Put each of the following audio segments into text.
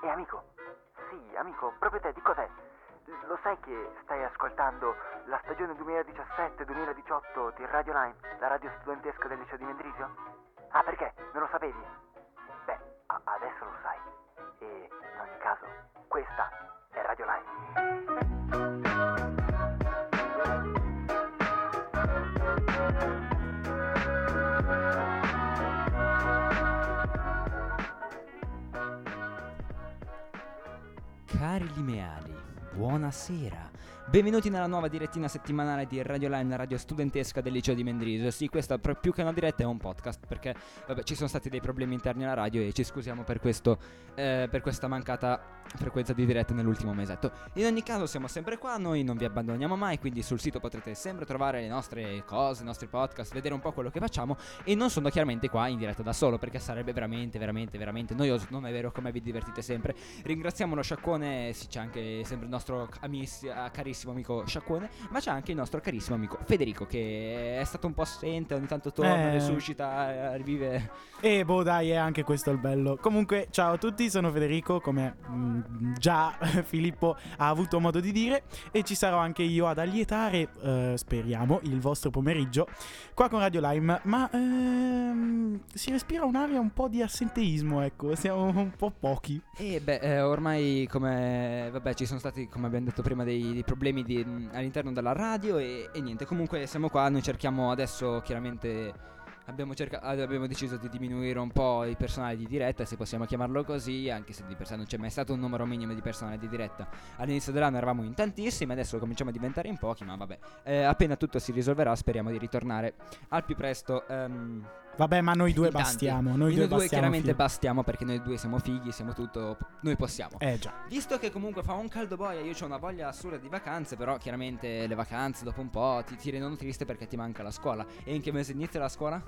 E amico, sì, amico, proprio te, di cos'è? Lo sai che stai ascoltando la stagione 2017-2018 di Radio Line, la radio studentesca del liceo di Mendrisio? Ah, perché? Non lo sapevi? Limeali, buonasera. Benvenuti nella nuova direttina settimanale di Radio Line, la radio studentesca del liceo di Mendrisio. Sì, questa più che una diretta è un podcast perché vabbè, ci sono stati dei problemi interni alla radio e ci scusiamo per questo eh, per questa mancata frequenza di diretta nell'ultimo mesetto. In ogni caso siamo sempre qua, noi non vi abbandoniamo mai, quindi sul sito potrete sempre trovare le nostre cose, i nostri podcast, vedere un po' quello che facciamo e non sono chiaramente qua in diretta da solo perché sarebbe veramente, veramente, veramente noioso, non è vero come vi divertite sempre. Ringraziamo lo Sciacquone, sì c'è anche sempre il nostro amici- eh, carissimo amico Sciacquone, ma c'è anche il nostro carissimo amico Federico che è stato un po' assente, ogni tanto torna, Eh. resuscita, eh, rivive. E boh, dai, è anche questo il bello. Comunque, ciao a tutti, sono Federico, come mm, già Filippo ha avuto modo di dire, e ci sarò anche io ad allietare, eh, speriamo, il vostro pomeriggio qua con Radio Lime. Ma ehm, si respira un'aria un po' di assenteismo, ecco, siamo un po' pochi. E beh, eh, ormai come vabbè, ci sono stati, come abbiamo detto prima, dei, dei problemi di- mh, all'interno della radio e, e niente, comunque siamo qua, noi cerchiamo adesso chiaramente abbiamo, cerca- abbiamo deciso di diminuire un po' il personale di diretta, se possiamo chiamarlo così, anche se di per sé non c'è mai stato un numero minimo di personale di diretta. All'inizio dell'anno eravamo in tantissimi, adesso cominciamo a diventare in pochi, ma vabbè, eh, appena tutto si risolverà speriamo di ritornare al più presto. ehm, Vabbè, ma noi due bastiamo, noi due due bastiamo. chiaramente Fil- bastiamo perché noi due siamo fighi, siamo tutto, noi possiamo. Eh già. Visto che comunque fa un caldo boia, io ho una voglia assurda di vacanze, però chiaramente le vacanze dopo un po' ti, ti rendono triste perché ti manca la scuola. E in che mese inizia la scuola?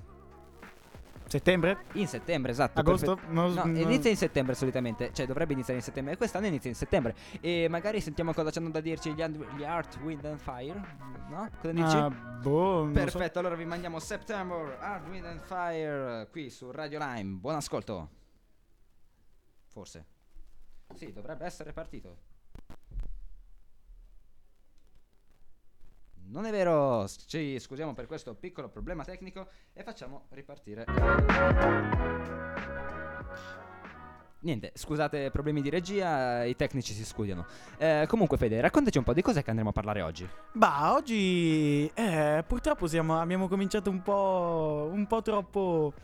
Settembre? In settembre, esatto. Agosto? perfetto. No, No, no. inizia in settembre solitamente, cioè dovrebbe iniziare in settembre. E quest'anno inizia in settembre. E magari sentiamo cosa c'hanno da dirci gli, And- gli Art, Wind and Fire. No? Cosa dici? Ah, boh, non so. Perfetto, allora vi mandiamo September, Art, Wind and Fire eh, qui su Radio Lime. Buon ascolto. Forse. Sì, dovrebbe essere partito. Non è vero, ci scusiamo per questo piccolo problema tecnico e facciamo ripartire. Niente, scusate problemi di regia, i tecnici si scusano. Eh, comunque Fede, raccontaci un po' di cos'è che andremo a parlare oggi. Bah, oggi eh, purtroppo siamo- abbiamo cominciato un po', un po' troppo,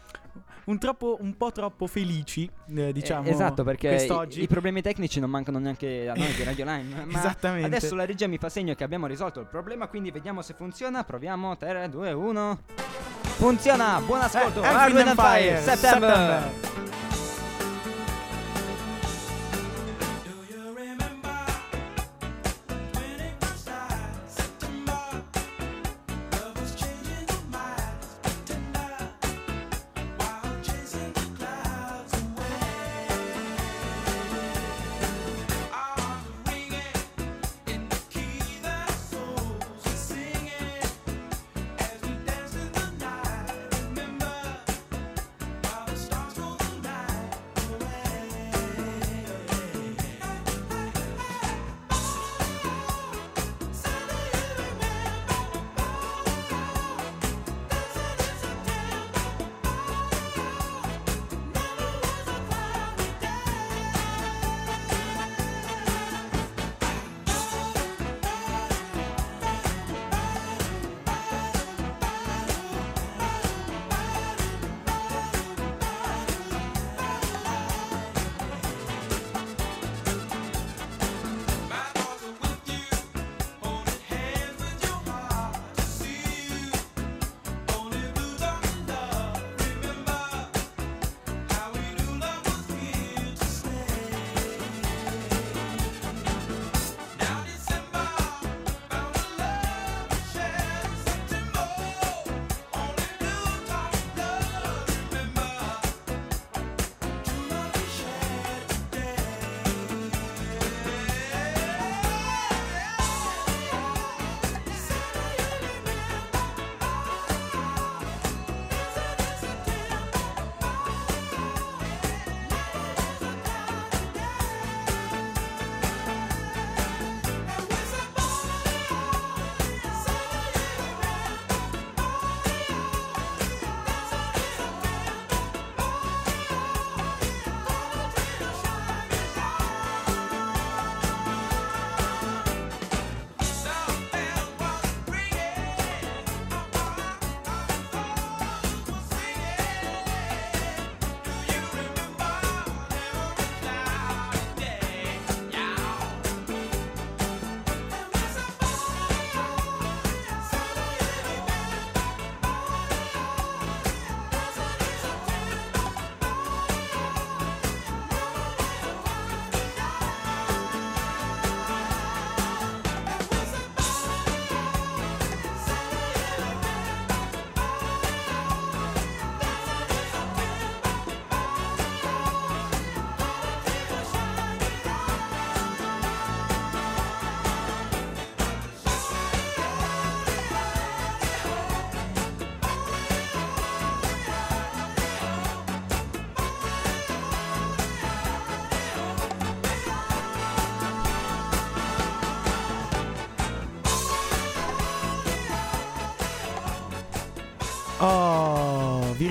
un, troppo, un po' troppo felici, eh, diciamo. Eh, esatto, perché i, i problemi tecnici non mancano neanche a noi di Radio Line. Esattamente. Adesso la regia mi fa segno che abbiamo risolto il problema, quindi vediamo se funziona. Proviamo. 3, 2, 1. Funziona! Buon ascolto! Eh, Fire, Fire, September. September.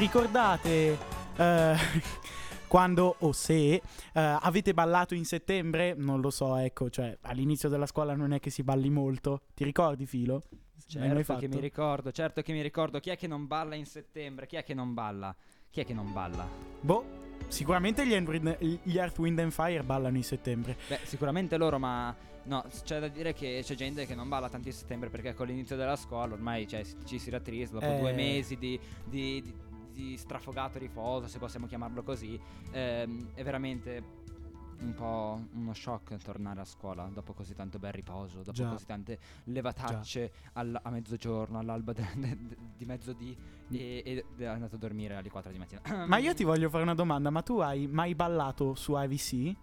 Ricordate eh, quando o se eh, avete ballato in settembre? Non lo so, ecco, cioè all'inizio della scuola non è che si balli molto. Ti ricordi, Filo? Certo che mi ricordo, certo che mi ricordo. Chi è che non balla in settembre? Chi è che non balla? Chi è che non balla? Boh, sicuramente gli, Earth- gli Earth, Wind and Fire ballano in settembre. Beh, sicuramente loro, ma no, c'è da dire che c'è gente che non balla tanto in settembre perché con l'inizio della scuola ormai cioè, ci si rattrista dopo Eh. due mesi di, di- di- di strafogato riposo, se possiamo chiamarlo così. ehm, è veramente un po' uno shock tornare a scuola dopo così tanto bel riposo, dopo Già. così tante levatacce al- a mezzogiorno, all'alba de- de- de- di mezzodì e, ed è andato a dormire alle 4 di mattina. Ma io ti voglio fare una domanda, ma tu hai mai ballato su IVC?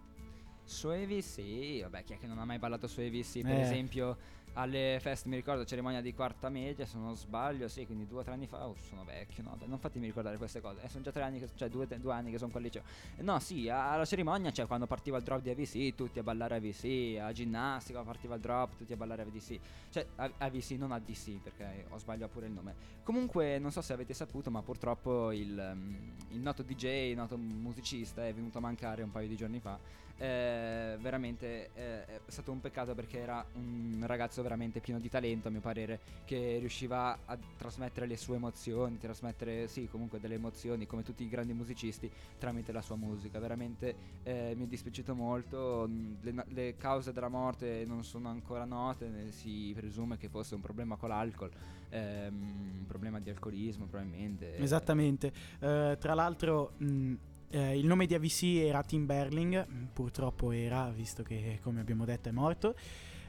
Su AVC, vabbè, chi è che non ha mai ballato su AVC? Per Eh. esempio, alle feste, mi ricordo, cerimonia di quarta media, se non sbaglio, sì, quindi due o tre anni fa, oh, sono vecchio, no? Non fatemi ricordare queste cose, eh, sono già tre anni, che, cioè due, due anni che sono qua al liceo. Eh, No, sì, alla cerimonia, cioè quando partiva il drop di AVC, tutti a ballare AVC, a ginnastica partiva il drop, tutti a ballare AVC. Cioè, AVC, non ADC, perché ho sbagliato pure il nome. Comunque, non so se avete saputo, ma purtroppo il, um, il noto DJ, il noto musicista è venuto a mancare un paio di giorni fa. Eh, veramente eh, è stato un peccato perché era un ragazzo veramente pieno di talento, a mio parere, che riusciva a trasmettere le sue emozioni, trasmettere, sì, comunque delle emozioni, come tutti i grandi musicisti, tramite la sua musica. Veramente eh, mi è dispiaciuto molto. mh, Le, le cause della morte non sono ancora note, ne- si presume che fosse un problema con l'alcol, ehm, un problema di alcolismo probabilmente. Esattamente. Eh, tra l'altro, mh, eh, il nome di AVC era Tim Berling, mh, purtroppo era, visto che, come abbiamo detto, è morto.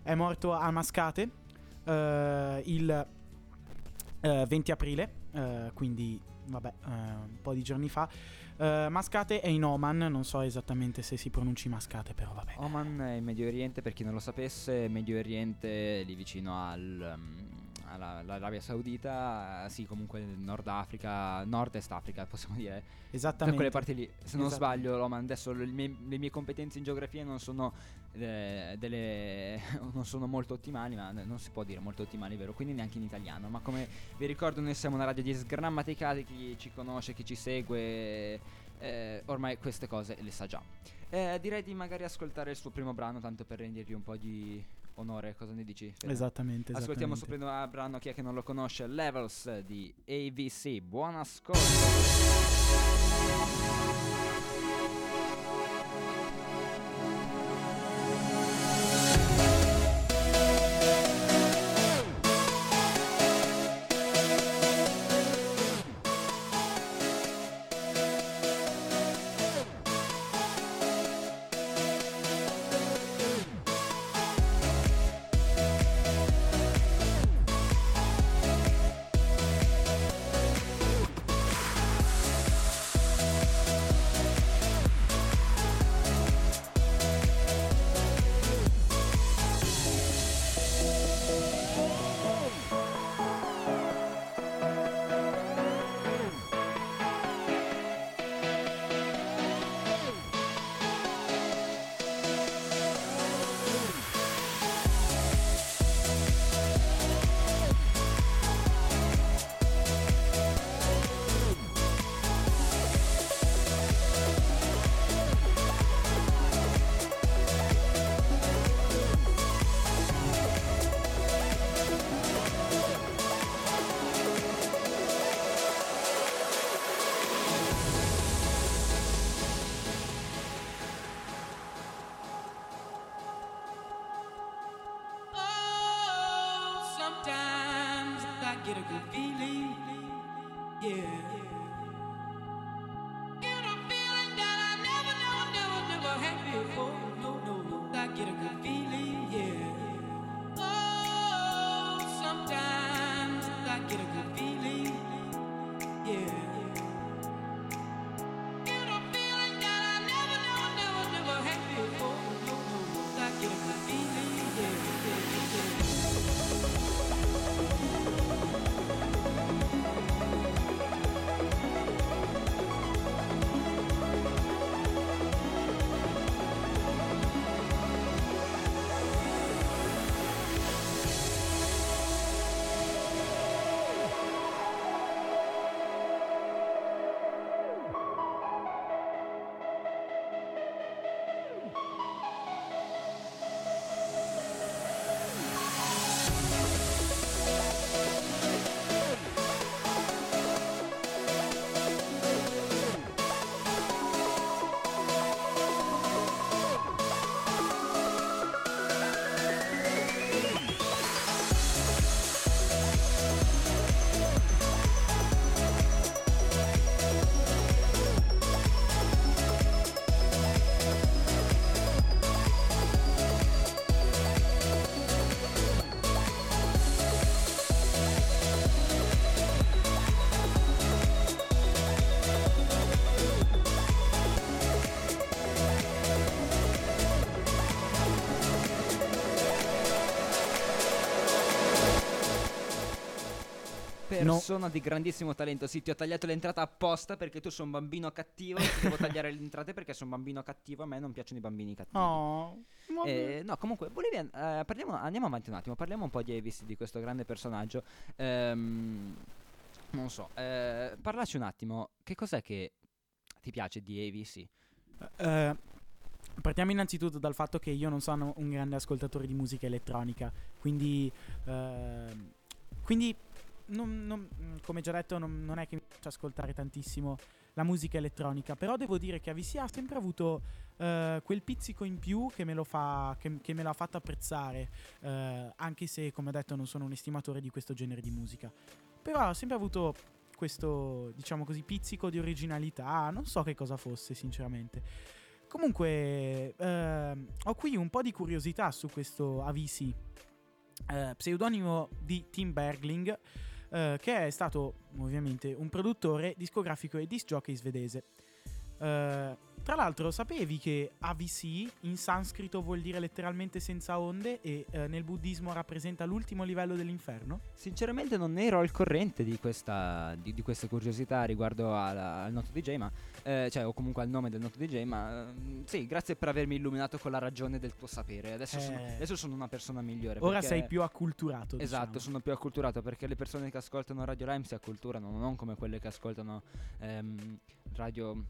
È morto a Mascate eh, il eh, 20 aprile, eh, quindi vabbè, eh, un po' di giorni fa. Eh, Mascate è in Oman, non so esattamente se si pronunci Mascate, però vabbè. Oman è in Medio Oriente, per chi non lo sapesse, Medio Oriente lì vicino al, um, all'Arabia Saudita, sì comunque Nord Africa, Nord-Est Africa possiamo dire, da Esattamente. quelle parti lì. Se non Esatto. sbaglio, Oman, adesso le mie, le mie competenze in geografia non sono, eh, delle, non sono molto ottimali, ma non si può dire molto ottimali, vero? Quindi neanche in italiano, ma come vi ricordo noi siamo una radio di sgrammaticati, chi ci conosce, chi ci segue, eh, ormai queste cose le sa già. Eh, direi di magari ascoltare il suo primo brano, tanto per rendergli un po' di onore. Cosa ne dici? Fede? Esattamente, Ascoltiamo il suo esattamente. primo brano, chi è che non lo conosce? Levels di AVC. Buon ascolto. beautiful. Persona di grandissimo talento. Sì, ti ho tagliato l'entrata apposta perché tu sei un bambino cattivo. ti devo tagliare le entrate perché sono un bambino cattivo. A me non piacciono i bambini cattivi. Oh. Eh, no, comunque, Bolivia, eh, parliamo- andiamo avanti un attimo. Parliamo un po' di Avis, di questo grande personaggio. Ehm, non so, eh, parlaci un attimo. Che cos'è che ti piace di AVC? Eh, partiamo innanzitutto dal fatto che io non sono un grande ascoltatore di musica elettronica, quindi, ehm, quindi non- non- come già detto non, non è che mi piace ascoltare tantissimo la musica elettronica, però devo dire che AVC ha sempre avuto eh, quel pizzico in più che me lo fa, che, che me l'ha fatto apprezzare, eh, anche se come detto non sono un estimatore di questo genere di musica, però ha sempre avuto questo, diciamo così, pizzico di originalità, non so che cosa fosse sinceramente. Comunque, ehm, ho qui un po' di curiosità su questo AVC, pseudonimo di Tim Bergling, eh, che è stato ovviamente un produttore discografico e disc jockey svedese. Eh, tra l'altro, sapevi che AVC in sanscrito vuol dire letteralmente senza onde e eh, nel buddismo rappresenta l'ultimo livello dell'inferno? Sinceramente non ero al corrente di, questa, di, di queste curiosità riguardo alla- al noto DJ, ma, eh, cioè, o comunque al nome del noto DJ, ma mm, sì, grazie per avermi illuminato con la ragione del tuo sapere. Adesso, sono, Eh. adesso sono una persona migliore. Ora sei più acculturato. Esatto, diciamo. sono più acculturato perché le persone che ascoltano Radio Lime si acculturano, non come quelle che ascoltano ehm, Radio.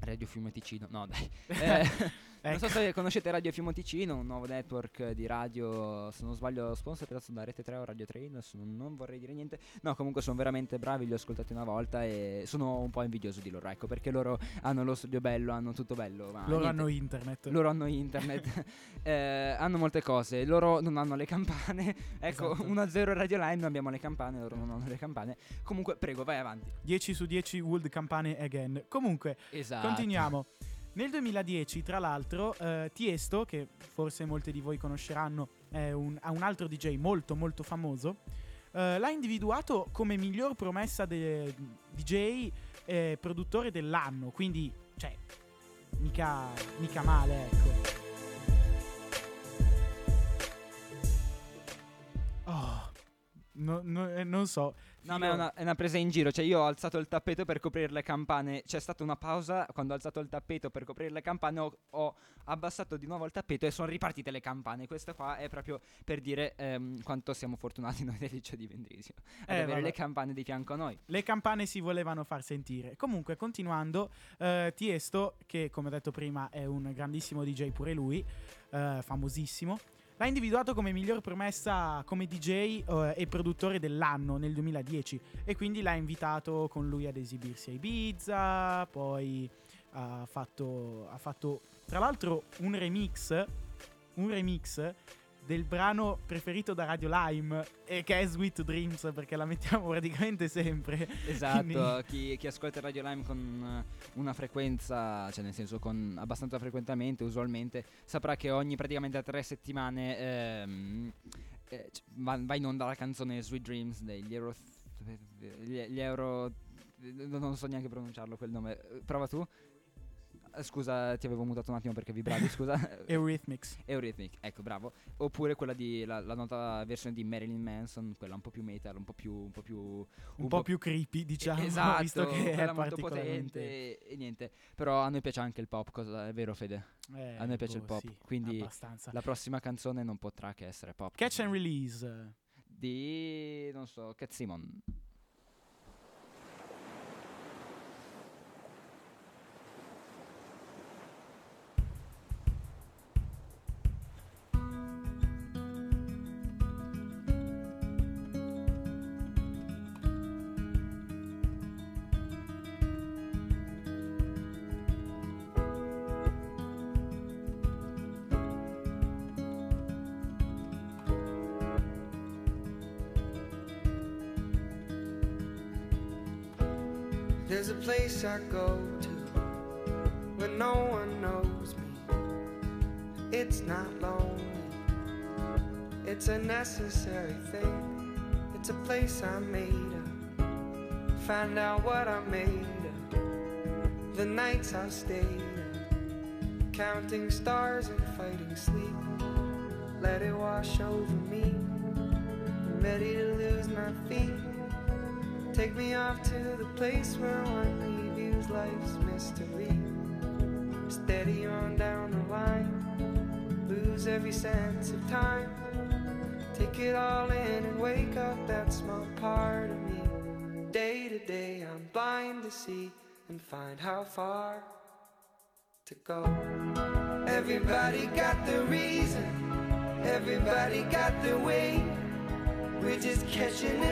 Radio Fiume Ticino, no dai. Eh, Non so Ecco. se conoscete Radio Fiume Ticino, un nuovo network di radio, se non sbaglio sponsorizzato da Rete 3 o Radio 3, adesso non, non vorrei dire niente. No, comunque sono veramente bravi, li ho ascoltati una volta e sono un po' invidioso di loro, ecco, perché loro hanno lo studio bello, hanno tutto bello. Loro niente. hanno internet. Loro hanno internet, eh, hanno molte cose, loro non hanno le campane. Ecco, Esatto. 1-0 Radio Line, noi abbiamo le campane, loro non hanno le campane. Comunque, prego, vai avanti. 10 su 10 Wood Campane again. Comunque, Esatto. continuiamo. Nel 2010, tra l'altro, eh, Tiesto, che forse molti di voi conosceranno, è un, un altro DJ molto molto famoso, eh, l'ha individuato come miglior promessa de- DJ e produttore dell'anno. Quindi, cioè, mica, mica male, ecco. Oh, no- no- eh, non so. No, ma è una, è una presa in giro. Cioè, io ho alzato il tappeto per coprire le campane. C'è stata una pausa. Quando ho alzato il tappeto per coprire le campane, ho, ho abbassato di nuovo il tappeto e sono ripartite le campane. Questo qua è proprio per dire ehm, quanto siamo fortunati noi del liceo di Vendrisio ad Eh, avere vabbè. le campane di fianco a noi. Le campane si volevano far sentire. Comunque, continuando, eh, Tiesto, che come ho detto prima è un grandissimo DJ pure lui, eh, famosissimo, l'ha individuato come miglior promessa come DJ eh, e produttore dell'anno nel 2010 e quindi l'ha invitato con lui ad esibirsi a Ibiza, poi ha fatto, ha fatto tra l'altro un remix, un remix del brano preferito da Radio Lime e che è Sweet Dreams perché la mettiamo praticamente sempre. Esatto, chi, chi ascolta Radio Lime con eh, una frequenza, cioè nel senso con abbastanza frequentemente, usualmente, saprà che ogni praticamente tre settimane ehm, eh, va, va in onda la canzone Sweet Dreams degli Euro... Gli, gli Euro... Non so neanche pronunciarlo quel nome. Eh, Prova tu. Eh, Scusa, ti avevo mutato un attimo perché vibravi, scusa. Eurythmics. Eurythmic, ecco, bravo. Oppure quella di la, la nota versione di Marilyn Manson, quella un po' più metal, un po' più un po' più Un, po' più creepy, diciamo, esatto, visto che è molto potente e, e niente. Però a noi piace anche il pop, cosa, è vero Fede? Eh, a noi piace il boh, pop, sì, quindi abbastanza. La prossima canzone non potrà che essere pop. Catch and release. di non so, Cat Simon. There's a place I go to when no one knows me. It's not lonely, it's a necessary thing. It's a place I made up. Find out what I made of. The nights I stayed up, counting stars and fighting sleep. Let it wash over me. I'm ready to lose my feet Take me off to the place where one reviews life's mystery. Steady on down the line, lose every sense of time. Take it all in and wake up that small part of me. Day to day, I'm blind to see and find how far to go. Everybody got the reason, everybody got the way. We're just catching and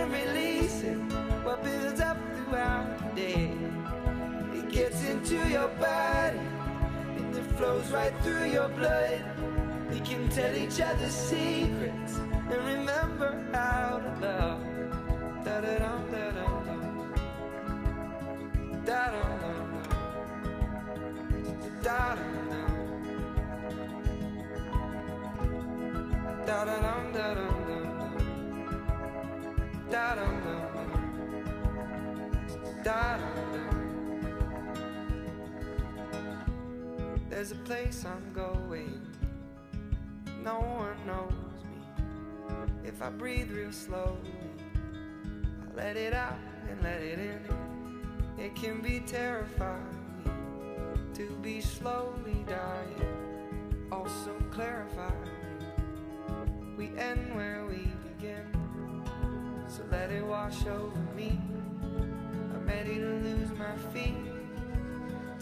your body and it flows right through your blood. We can tell each other secrets and remember how to love. There's a place I'm going. No one knows me. If I breathe real slowly, I let it out and let it in. It can be terrifying to be slowly dying, also clarifying. We end where we begin, so let it wash over me. I'm ready to lose my feet.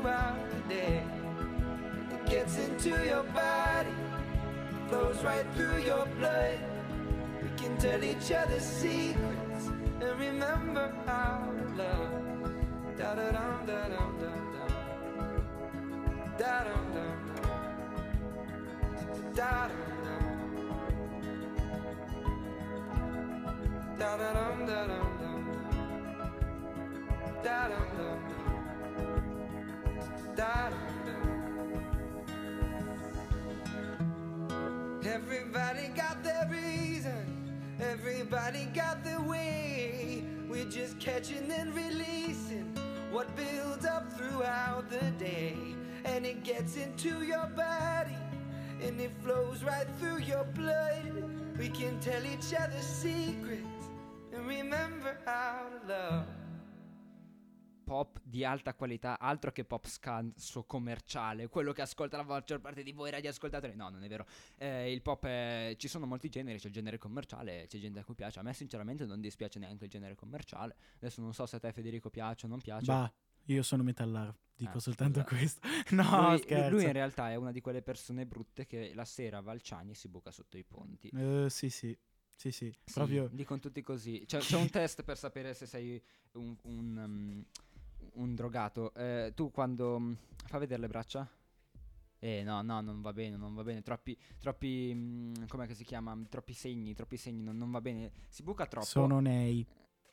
throughout the day. It gets into your body, flows right through your blood. We can tell each other secrets and remember how to love. Da da dum da dum dum dum. Da dum dum dum. Da dum dum. Da da dum da dum dum. Da dum dum Everybody got their reason. Everybody got their way. We're just catching and releasing what builds up throughout the day. And it gets into your body and it flows right through your blood. We can tell each other secrets and remember how to love. Pop di alta qualità, altro che pop scanso commerciale, quello che ascolta la maggior parte di voi radioascoltatori. No, non è vero. Eh, il pop è... ci sono molti generi, c'è il genere commerciale, c'è gente a cui piace. A me sinceramente non dispiace neanche il genere commerciale. Adesso non so se a te Federico piace o non piace. Bah, io sono metallaro, dico Ah, soltanto scusa. questo. No, lui, lui in realtà è una di quelle persone brutte che la sera va al Ciani e si buca sotto i ponti. Eh, sì, sì. Sì, sì, Sì, proprio dicono tutti così. C'è, c'è un test per sapere se sei un, un, um, un drogato. Eh, tu quando mm, fa vedere le braccia? Eh no, no, non va bene, non va bene. Troppi, troppi, mm, com'è che si chiama? Troppi segni, troppi segni, non, non va bene. Si buca troppo. sono nei.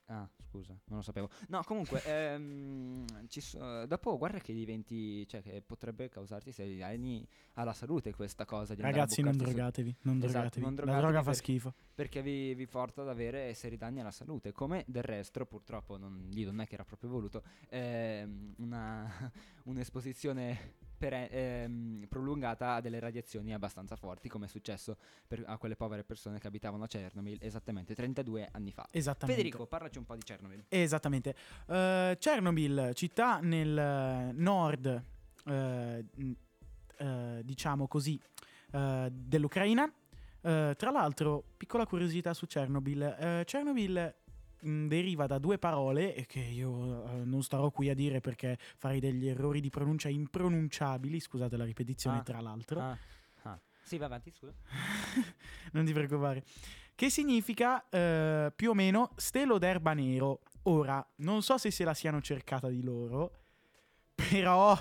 Ah, scusa, non lo sapevo. No, comunque, ehm, so- dopo guarda che diventi, cioè che potrebbe causarti sei danni alla salute questa cosa di Ragazzi, non bucarsi su- drogatevi, non Esatto, drogatevi. non La drogatevi droga fa schifo. perché vi, vi porta ad avere seri danni alla salute, come del resto purtroppo non, lì non è che era proprio voluto, ehm, una, un'esposizione pere- ehm, prolungata a delle radiazioni abbastanza forti, come è successo per- a quelle povere persone che abitavano a Chernobyl esattamente 32 anni fa. Esattamente. Federico, parlaci un po' di Chernobyl. Esattamente. Eh, Chernobyl, città nel eh, nord, eh, n- eh, diciamo così, eh, dell'Ucraina. Eh, tra l'altro, piccola curiosità su Chernobyl. eh, Chernobyl deriva da due parole e che io eh, non starò qui a dire perché farei degli errori di pronuncia impronunciabili. Scusate la ripetizione, Ah. tra l'altro. Ah, ah. Sì, va avanti, scusa. non ti preoccupare. Che significa eh, più o meno stelo d'erba nero. Ora, non so se se la siano cercata di loro, però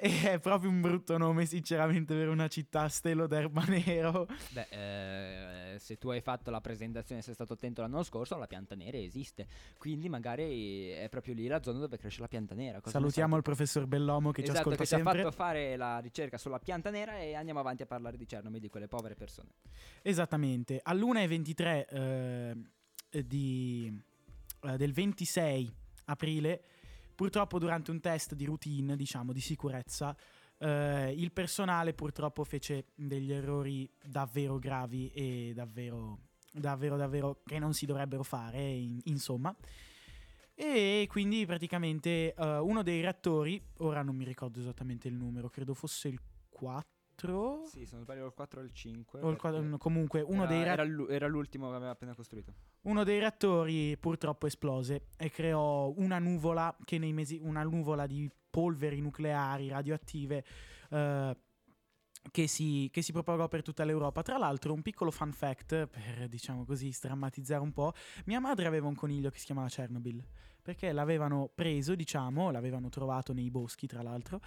è proprio un brutto nome sinceramente per una città, Stelo d'Erba Nero. Beh, eh, se tu hai fatto la presentazione, sei stato attento l'anno scorso, la pianta nera esiste. Quindi magari è proprio lì la zona dove cresce la pianta nera. Cosa Salutiamo il professor Bellomo che esatto, ci ascolta che ci ha sempre. fatto fare la ricerca sulla pianta nera e andiamo avanti a parlare di Chernobyl, di quelle povere persone. Esattamente, all'1.23 eh, di, eh, del 26 aprile, purtroppo durante un test di routine, diciamo, di sicurezza, eh, il personale purtroppo fece degli errori davvero gravi e davvero, davvero, davvero che non si dovrebbero fare, in- insomma. E quindi praticamente eh, uno dei reattori, ora non mi ricordo esattamente il numero, credo fosse il 4. Sì, se non sbaglio il 4 o il 5. O il quadro- no, comunque uno era, dei ra- l'u- era l'ultimo che aveva appena costruito. Uno dei reattori purtroppo esplose e creò una nuvola mesi una nuvola di polveri nucleari radioattive eh, che si, che si propagò per tutta l'Europa. Tra l'altro, un piccolo fun fact per diciamo così strammatizzare un po': mia madre aveva un coniglio che si chiamava Chernobyl perché l'avevano preso, diciamo, l'avevano trovato nei boschi, tra l'altro.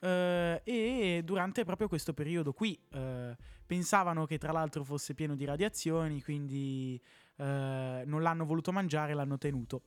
eh, e durante proprio questo periodo qui eh, pensavano che tra l'altro fosse pieno di radiazioni, quindi eh, non l'hanno voluto mangiare, l'hanno tenuto.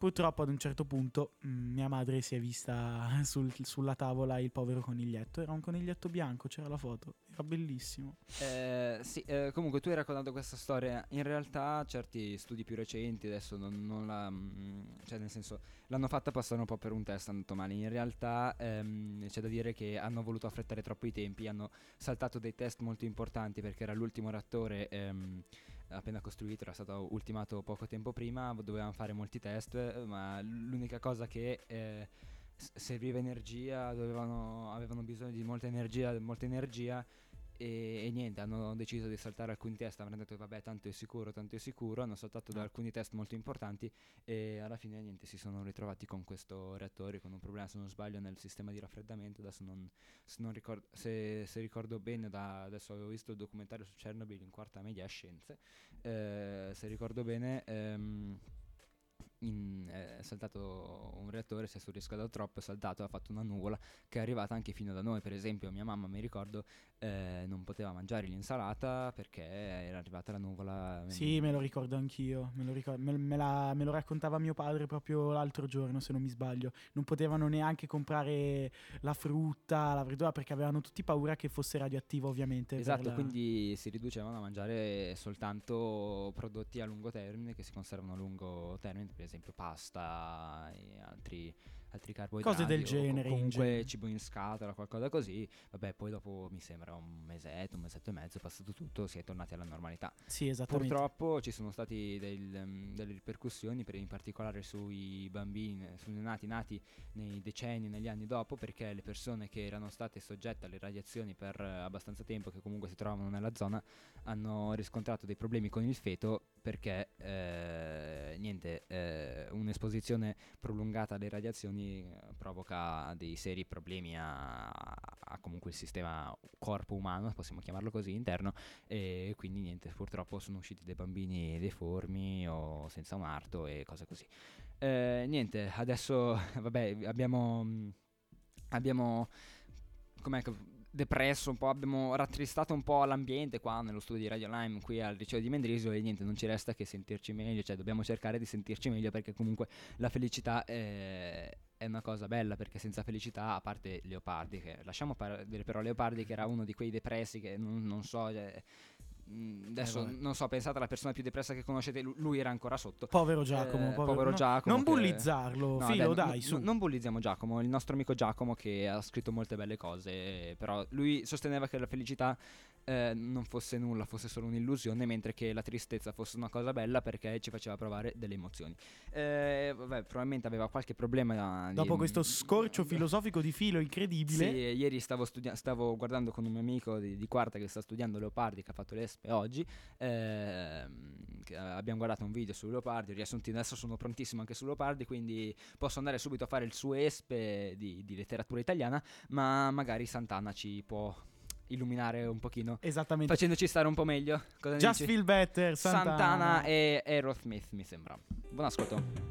Purtroppo ad un certo punto mm, mia madre si è vista sul- sulla tavola il povero coniglietto. Era un coniglietto bianco, c'era la foto. Era bellissimo. Eh, sì, eh, comunque tu hai raccontato questa storia. In realtà, certi studi più recenti adesso non, non la. mm, cioè, nel senso, l'hanno fatta passare un po' per un test, è andato male. In realtà, ehm, c'è da dire che hanno voluto affrettare troppo i tempi. Hanno saltato dei test molto importanti perché era l'ultimo reattore. ehm, appena costruito, era stato ultimato poco tempo prima, dovevano fare molti test, ma l'unica cosa che eh, serviva energia, dovevano, avevano bisogno di molta energia, molta energia e, e niente, hanno deciso di saltare alcuni test, avranno detto vabbè tanto è sicuro, tanto è sicuro, hanno saltato da alcuni test molto importanti e alla fine niente, si sono ritrovati con questo reattore, con un problema se non sbaglio nel sistema di raffreddamento, adesso non, se, non ricordo, se, se ricordo bene, da, adesso avevo visto il documentario su Chernobyl in quarta media scienze, eh, se ricordo bene... ehm, in- è saltato un reattore, si è surriscaldato troppo, è saltato, ha fatto una nuvola che è arrivata anche fino da noi. Per esempio, mia mamma, mi ricordo, eh, non poteva mangiare l'insalata perché era arrivata la nuvola. Sì, me lo ricordo anch'io. Me lo, ricor- me- me la- me lo raccontava mio padre proprio l'altro giorno, se non mi sbaglio. Non potevano neanche comprare la frutta, la verdura, perché avevano tutti paura che fosse radioattivo, ovviamente. Esatto, la- quindi si riducevano a mangiare soltanto prodotti a lungo termine che si conservano a lungo termine, per esempio pasta e altri, altri carboidrati. Cose del genere, comunque genere. cibo in scatola, qualcosa così. Vabbè, poi dopo mi sembra un mesetto, un mesetto e mezzo, è passato tutto, si è tornati alla normalità. Sì, esattamente. Purtroppo ci sono state delle ripercussioni, per- in particolare sui bambini, sui neonati nati nei decenni, negli anni dopo, perché le persone che erano state soggette alle radiazioni per eh, abbastanza tempo, che comunque si trovavano nella zona, hanno riscontrato dei problemi con il feto perché eh, niente, eh, un'esposizione prolungata alle radiazioni eh, provoca dei seri problemi a, a comunque il sistema corpo umano, possiamo chiamarlo così, interno, e quindi niente, purtroppo sono usciti dei bambini deformi o senza un arto e cose così. Eh, niente, adesso vabbè, abbiamo abbiamo com'è che depresso un po', abbiamo rattristato un po' l'ambiente qua nello studio di Radio Lime qui al liceo di Mendrisio e niente, non ci resta che sentirci meglio, cioè dobbiamo cercare di sentirci meglio perché comunque la felicità è, è una cosa bella perché senza felicità, a parte Leopardi, che lasciamo perdere però Leopardi che era uno di quei depressi che non, non so, cioè, adesso vabbè. non so, pensate alla persona più depressa che conoscete, lu- lui era ancora sotto. Povero Giacomo, Eh, povero, povero no- Giacomo Non che- bullizzarlo, No, Filo, dai, dai, su. non bullizziamo Giacomo, il nostro amico Giacomo che ha scritto molte belle cose, però lui sosteneva che la felicità eh, non fosse nulla, fosse solo un'illusione, mentre che la tristezza fosse una cosa bella perché ci faceva provare delle emozioni. Eh, vabbè, probabilmente aveva qualche problema. di- Dopo questo scorcio filosofico di Filo Sì, incredibile, ieri stavo, studia- stavo guardando con un mio amico di, di quarta che sta studiando Leopardi, che ha fatto l'ESPE oggi. ehm, eh, abbiamo guardato un video su Leopardi, riassunti adesso sono prontissimo anche su Leopardi, quindi posso andare subito a fare il suo ESPE di, di letteratura italiana, ma magari Sant'Anna ci può illuminare un pochino. Esattamente. Facendoci stare un po' meglio. Cosa Just dici? Feel Better, Santana. Santana e Aerosmith, mi sembra. Buon ascolto.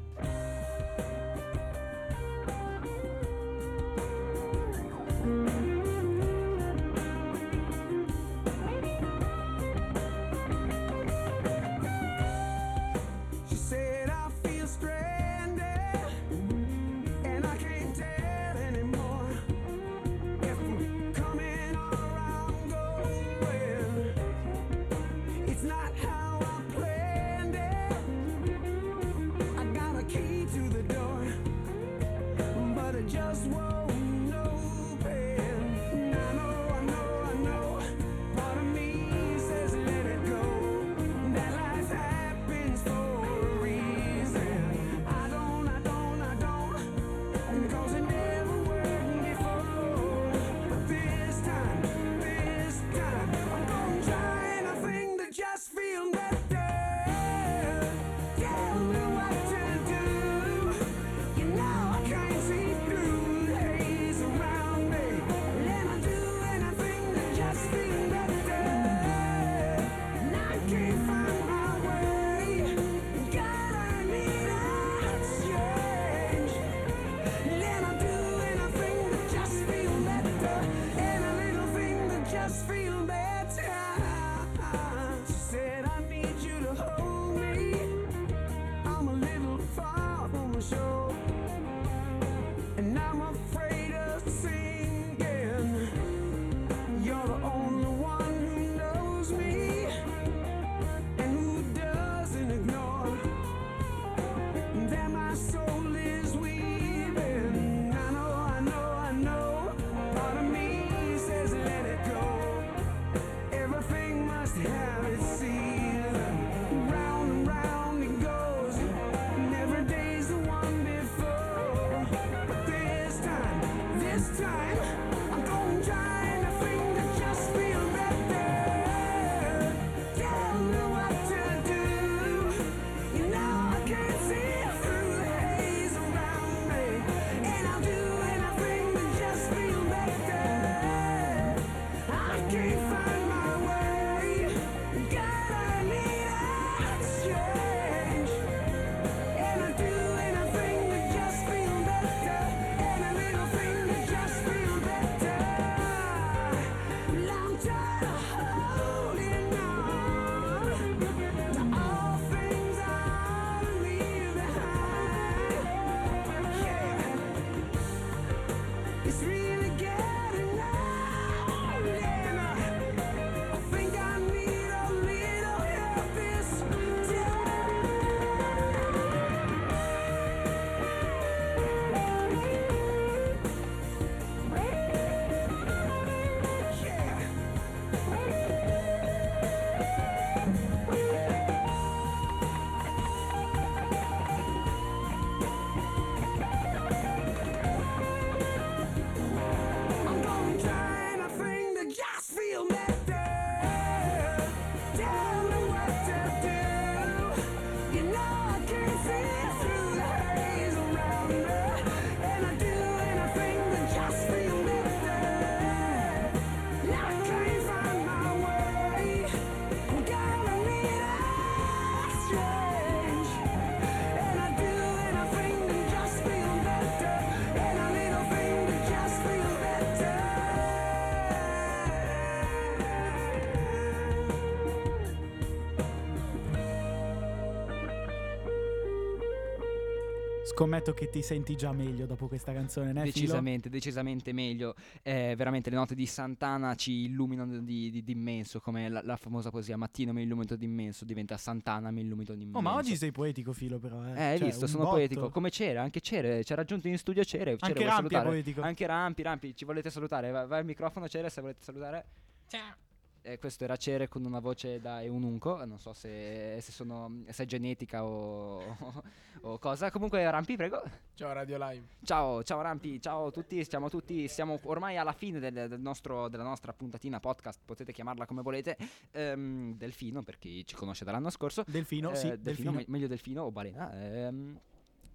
Scommetto che ti senti già meglio dopo questa canzone, né? Filo? Decisamente, decisamente meglio. Eh, veramente le note di Santana ci illuminano di, di- di immenso, come la, la famosa poesia Mattino mi illumino di immenso, diventa Santana mi illumino di immenso. Oh, ma oggi sei poetico, Filo, però. Eh, Eh, hai Cioè, visto, sono botto. poetico. Come c'era, anche Cere, ci ha raggiunto in studio Cere. Cere Anche Rampi è salutare? poetico. Anche Rampi, Rampi, ci volete salutare? Vai, vai al microfono Cere se volete salutare. Ciao. Eh, questo era Cere con una voce da eununco, non so se, se, sono, se è genetica o, o cosa. Comunque Rampi, prego. Ciao Radio Live. Ciao, ciao Rampi, ciao a tutti, siamo tutti, siamo ormai alla fine del, del nostro, della nostra puntatina podcast, potete chiamarla come volete, ehm, Delfino per chi ci conosce dall'anno scorso. Delfino, Eh, sì, delfino, delfino. me- meglio delfino o balena. ehm.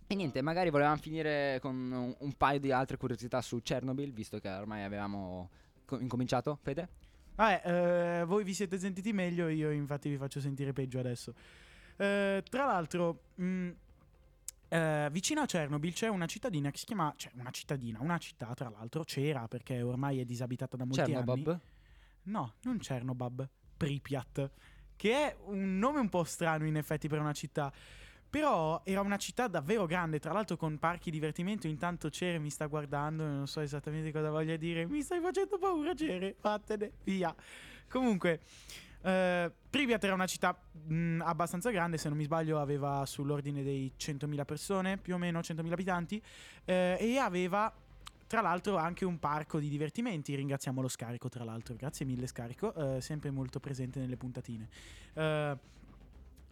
E niente, magari volevamo finire con un, un paio di altre curiosità su Chernobyl, visto che ormai avevamo co- incominciato, Fede? Vabbè, eh, voi vi siete sentiti meglio, io infatti vi faccio sentire peggio adesso. Eh, tra l'altro, mh, eh, vicino a Chernobyl c'è una cittadina che si chiama... Cioè, una cittadina, una città tra l'altro, c'era perché ormai è disabitata da molti anni. Chernobyl? No, non Chernobab, Pripyat, che è un nome un po' strano in effetti per una città. Però era una città davvero grande, tra l'altro con parchi divertimento. Intanto Cere mi sta guardando e non so esattamente cosa voglia dire. Mi stai facendo paura, Cere, vattene, via. Comunque, eh, Pripyat era una città mh, abbastanza grande, se non mi sbaglio aveva sull'ordine dei 100.000 persone, più o meno 100.000 abitanti, eh, e aveva tra l'altro anche un parco di divertimenti, ringraziamo lo scarico tra l'altro, grazie mille scarico, eh, sempre molto presente nelle puntatine. Eh,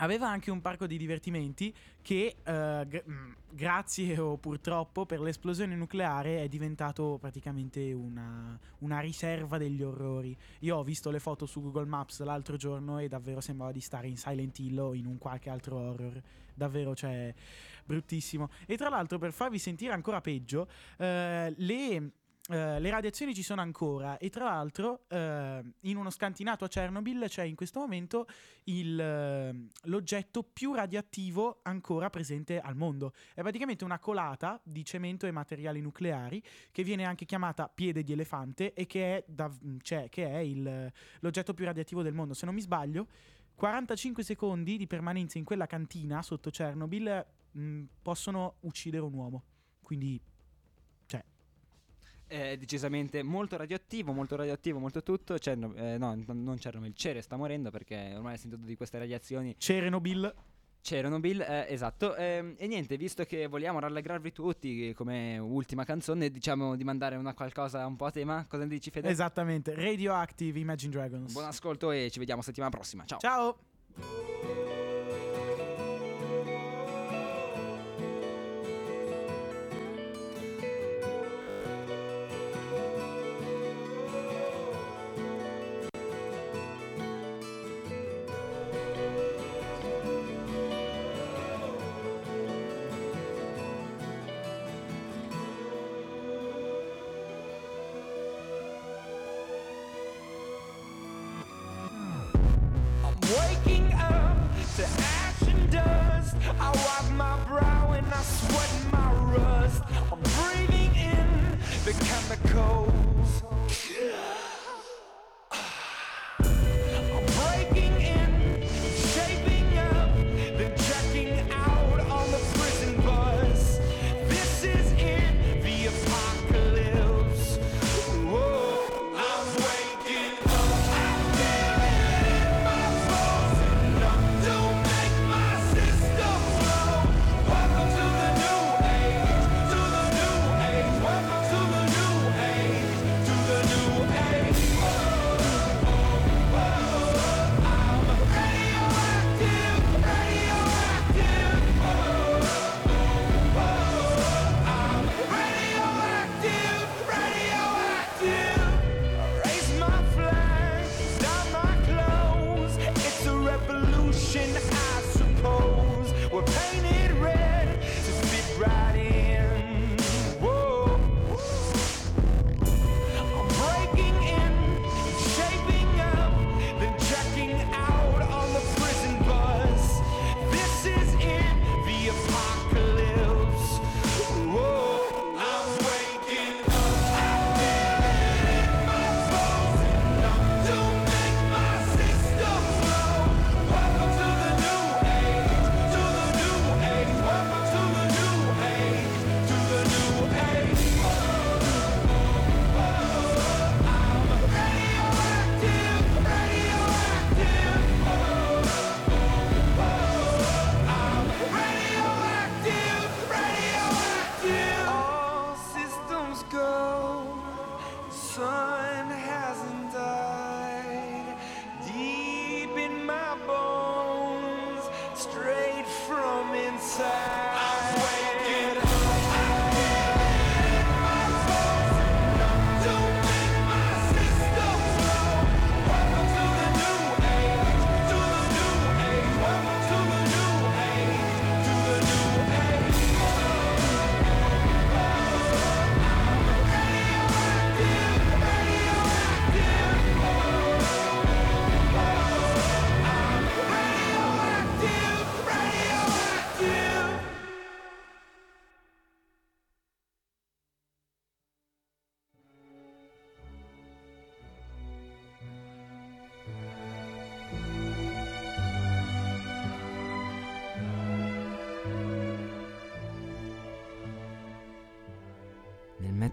aveva anche un parco di divertimenti che eh, gra- mh, grazie o purtroppo per l'esplosione nucleare è diventato praticamente una, una riserva degli orrori. Io ho visto le foto su Google Maps l'altro giorno e davvero sembrava di stare in Silent Hill o in un qualche altro horror. Davvero, cioè, bruttissimo. E tra l'altro, per farvi sentire ancora peggio, eh, le eh, le radiazioni ci sono ancora e tra l'altro eh, in uno scantinato a Chernobyl c'è in questo momento il, eh, l'oggetto più radioattivo ancora presente al mondo. È praticamente una colata di cemento e materiali nucleari che viene anche chiamata piede di elefante e che è, da- cioè, che è il- l'oggetto più radioattivo del mondo. Se non mi sbaglio, 45 secondi di permanenza in quella cantina sotto Chernobyl mh, possono uccidere un uomo. Quindi È decisamente molto radioattivo, molto radioattivo, molto tutto. Cerno- eh, no, non Chernobyl, il Cere sta morendo perché ormai ha sentito di queste radiazioni. Chernobyl Chernobyl, eh, esatto. Ehm, e niente, visto che vogliamo rallegrarvi tutti eh, come ultima canzone, diciamo di mandare una qualcosa un po' a tema. Cosa ne dici, Fede? Esattamente, Radioactive Imagine Dragons. Buon ascolto e ci vediamo settimana prossima. Ciao. Ciao! I'm breathing in the chemicals.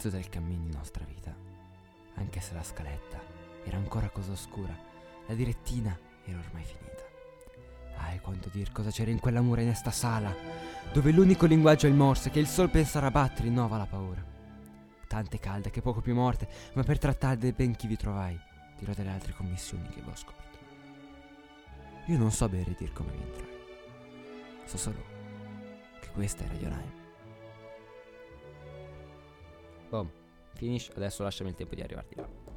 Mezzo del cammino di nostra vita, anche se la scaletta era ancora cosa oscura, la direttina era ormai finita. Ah, e quanto dir cosa c'era in quella mura in esta sala, dove l'unico linguaggio è il morse che il sol pensare a battere innova la paura. tante calde che poco più morte, ma per trattarle ben chi vi trovai, dirò delle altre commissioni che avevo scorto. Io non so bene dir come vi entrai. So solo che questa Radio Lime. Boom, finish, adesso lasciami il tempo di arrivarti là.